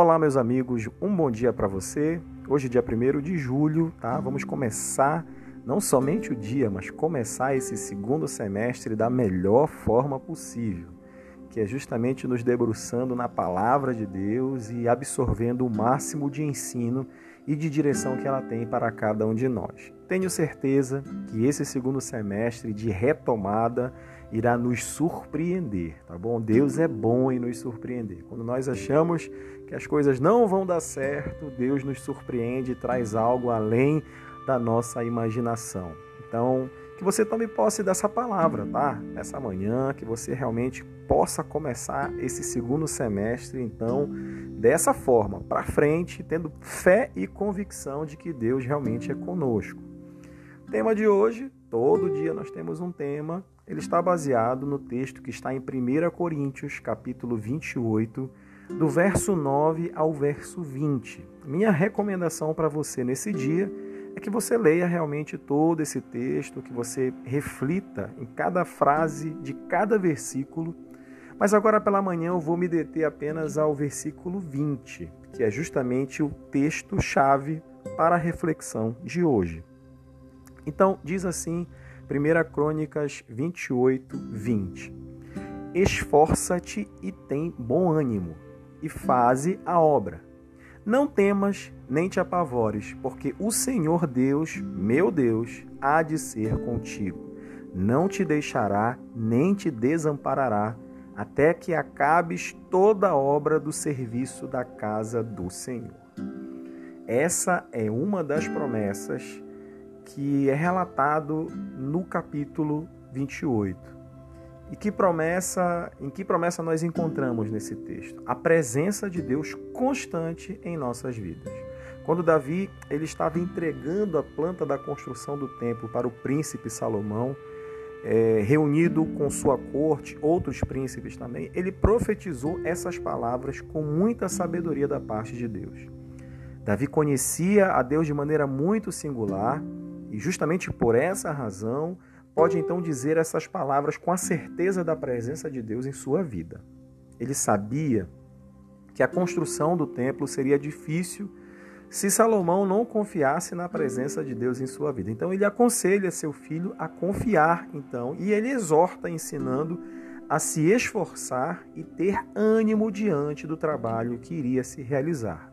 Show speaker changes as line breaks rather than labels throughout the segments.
Olá, meus amigos, um bom dia para você. Hoje, dia 1 de julho, tá? Vamos começar não somente o dia, mas começar esse segundo semestre da melhor forma possível, que é justamente nos debruçando na palavra de Deus e absorvendo o máximo de ensino e de direção que ela tem para cada um de nós. Tenho certeza que esse segundo semestre de retomada irá nos surpreender, tá bom? Deus é bom em nos surpreender. Quando nós achamos que as coisas não vão dar certo, Deus nos surpreende e traz algo além da nossa imaginação. Então, que você tome posse dessa palavra, tá? Essa manhã, que você realmente possa começar esse segundo semestre, então, dessa forma, para frente, tendo fé e convicção de que Deus realmente é conosco. Tema de hoje, todo dia nós temos um tema, ele está baseado no texto que está em 1 Coríntios, capítulo 28, do verso 9 ao verso 20. Minha recomendação para você nesse dia é que você leia realmente todo esse texto, que você reflita em cada frase de cada versículo. Mas agora pela manhã eu vou me deter apenas ao versículo 20, que é justamente o texto-chave para a reflexão de hoje. Então, diz assim 1 Crônicas 28, 20. Esforça-te e tem bom ânimo, e faze a obra. Não temas nem te apavores, porque o Senhor Deus, meu Deus, há de ser contigo. Não te deixará nem te desamparará, até que acabes toda a obra do serviço da casa do Senhor. Essa é uma das promessas que é relatado no capítulo 28. E que promessa, em que promessa nós encontramos nesse texto? A presença de Deus constante em nossas vidas. Quando Davi ele estava entregando a planta da construção do templo para o príncipe Salomão, é, reunido com sua corte, outros príncipes também, ele profetizou essas palavras com muita sabedoria da parte de Deus. Davi conhecia a Deus de maneira muito singular e justamente por essa razão, pode então dizer essas palavras com a certeza da presença de Deus em sua vida. Ele sabia que a construção do templo seria difícil se Salomão não confiasse na presença de Deus em sua vida. Então ele aconselha seu filho a confiar, então, e ele exorta ensinando a se esforçar e ter ânimo diante do trabalho que iria se realizar.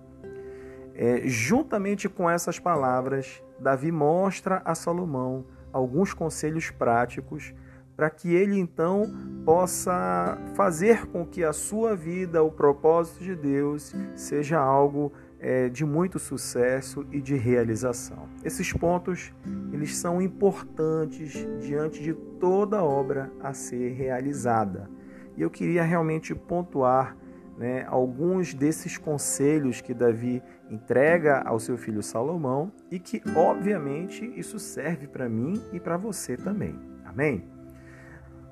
É, juntamente com essas palavras, Davi mostra a Salomão alguns conselhos práticos para que ele então possa fazer com que a sua vida, o propósito de Deus, seja algo é, de muito sucesso e de realização. Esses pontos eles são importantes diante de toda obra a ser realizada. E eu queria realmente pontuar né, alguns desses conselhos que Davi entrega ao seu filho Salomão e que, obviamente, isso serve para mim e para você também. Amém?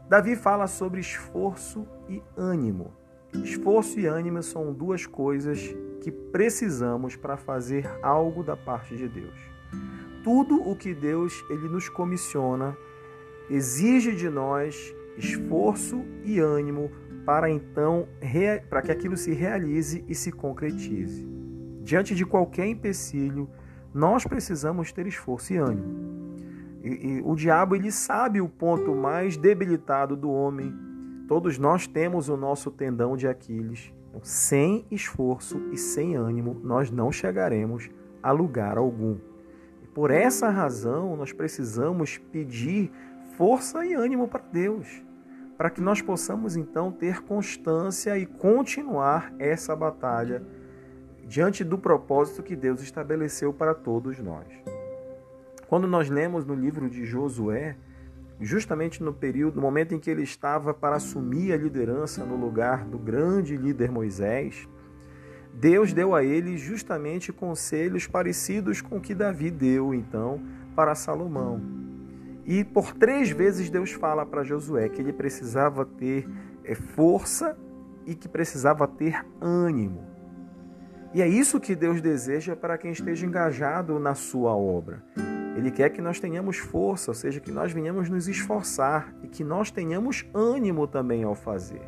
Davi fala sobre esforço e ânimo. Esforço e ânimo são duas coisas que precisamos para fazer algo da parte de Deus. Tudo o que Deus ele nos comissiona exige de nós esforço e ânimo para então para que aquilo se realize e se concretize. Diante de qualquer empecilho, nós precisamos ter esforço e ânimo. E, e, o diabo ele sabe o ponto mais debilitado do homem. Todos nós temos o nosso tendão de Aquiles. Então, sem esforço e sem ânimo, nós não chegaremos a lugar algum. E por essa razão, nós precisamos pedir força e ânimo para Deus para que nós possamos então ter constância e continuar essa batalha diante do propósito que Deus estabeleceu para todos nós. Quando nós lemos no livro de Josué, justamente no período, no momento em que ele estava para assumir a liderança no lugar do grande líder Moisés, Deus deu a ele justamente conselhos parecidos com o que Davi deu então para Salomão. E por três vezes Deus fala para Josué que ele precisava ter é, força e que precisava ter ânimo. E é isso que Deus deseja para quem esteja engajado na sua obra. Ele quer que nós tenhamos força, ou seja, que nós venhamos nos esforçar e que nós tenhamos ânimo também ao fazer.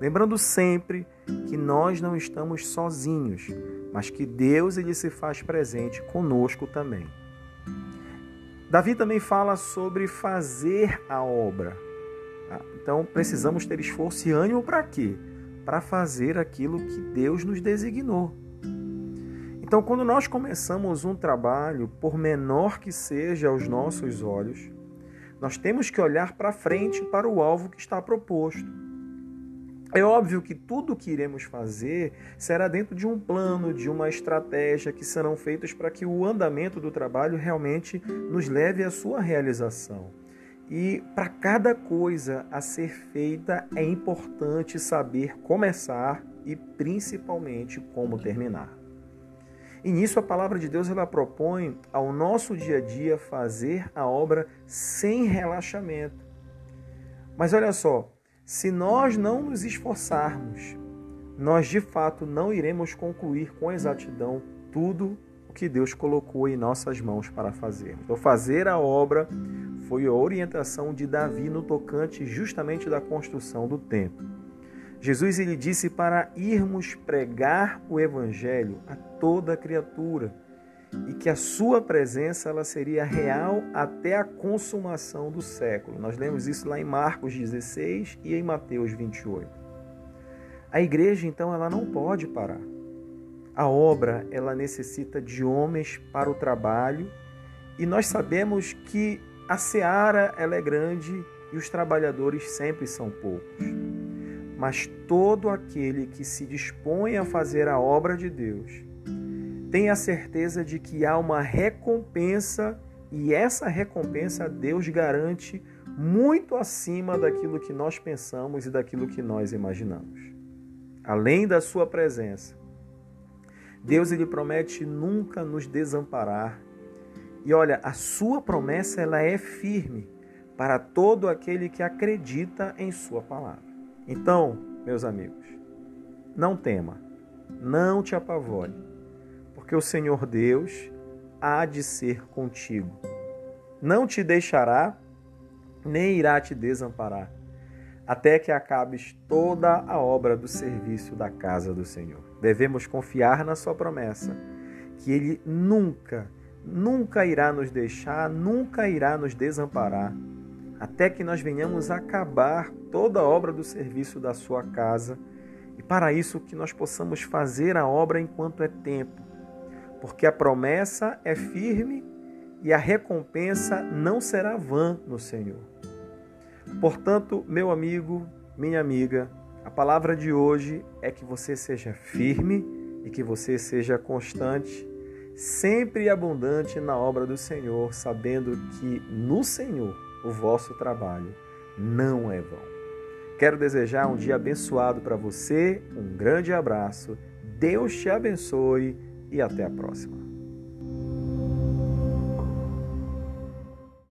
Lembrando sempre que nós não estamos sozinhos, mas que Deus ele se faz presente conosco também. Davi também fala sobre fazer a obra. Tá? Então precisamos ter esforço e ânimo para quê? Para fazer aquilo que Deus nos designou. Então, quando nós começamos um trabalho, por menor que seja aos nossos olhos, nós temos que olhar para frente para o alvo que está proposto. É óbvio que tudo o que iremos fazer será dentro de um plano, de uma estratégia que serão feitas para que o andamento do trabalho realmente nos leve à sua realização. E para cada coisa a ser feita é importante saber começar e principalmente como terminar. E nisso a palavra de Deus ela propõe ao nosso dia a dia fazer a obra sem relaxamento. Mas olha só, se nós não nos esforçarmos, nós de fato não iremos concluir com exatidão tudo o que Deus colocou em nossas mãos para fazer. Então, fazer a obra foi a orientação de Davi no tocante justamente da construção do templo. Jesus ele disse para irmos pregar o evangelho a toda criatura e que a sua presença ela seria real até a consumação do século. Nós lemos isso lá em Marcos 16 e em Mateus 28. A igreja então ela não pode parar. A obra ela necessita de homens para o trabalho e nós sabemos que a seara ela é grande e os trabalhadores sempre são poucos. Mas todo aquele que se dispõe a fazer a obra de Deus, tenha a certeza de que há uma recompensa e essa recompensa Deus garante muito acima daquilo que nós pensamos e daquilo que nós imaginamos. Além da sua presença, Deus ele promete nunca nos desamparar. E olha, a sua promessa ela é firme para todo aquele que acredita em sua palavra. Então, meus amigos, não tema, não te apavore porque o Senhor Deus há de ser contigo. Não te deixará, nem irá te desamparar, até que acabes toda a obra do serviço da casa do Senhor. Devemos confiar na Sua promessa, que Ele nunca, nunca irá nos deixar, nunca irá nos desamparar, até que nós venhamos acabar toda a obra do serviço da Sua casa. E para isso que nós possamos fazer a obra enquanto é tempo, porque a promessa é firme e a recompensa não será vã no Senhor. Portanto, meu amigo, minha amiga, a palavra de hoje é que você seja firme e que você seja constante, sempre abundante na obra do Senhor, sabendo que no Senhor o vosso trabalho não é vão. Quero desejar um dia abençoado para você, um grande abraço, Deus te abençoe e até a próxima.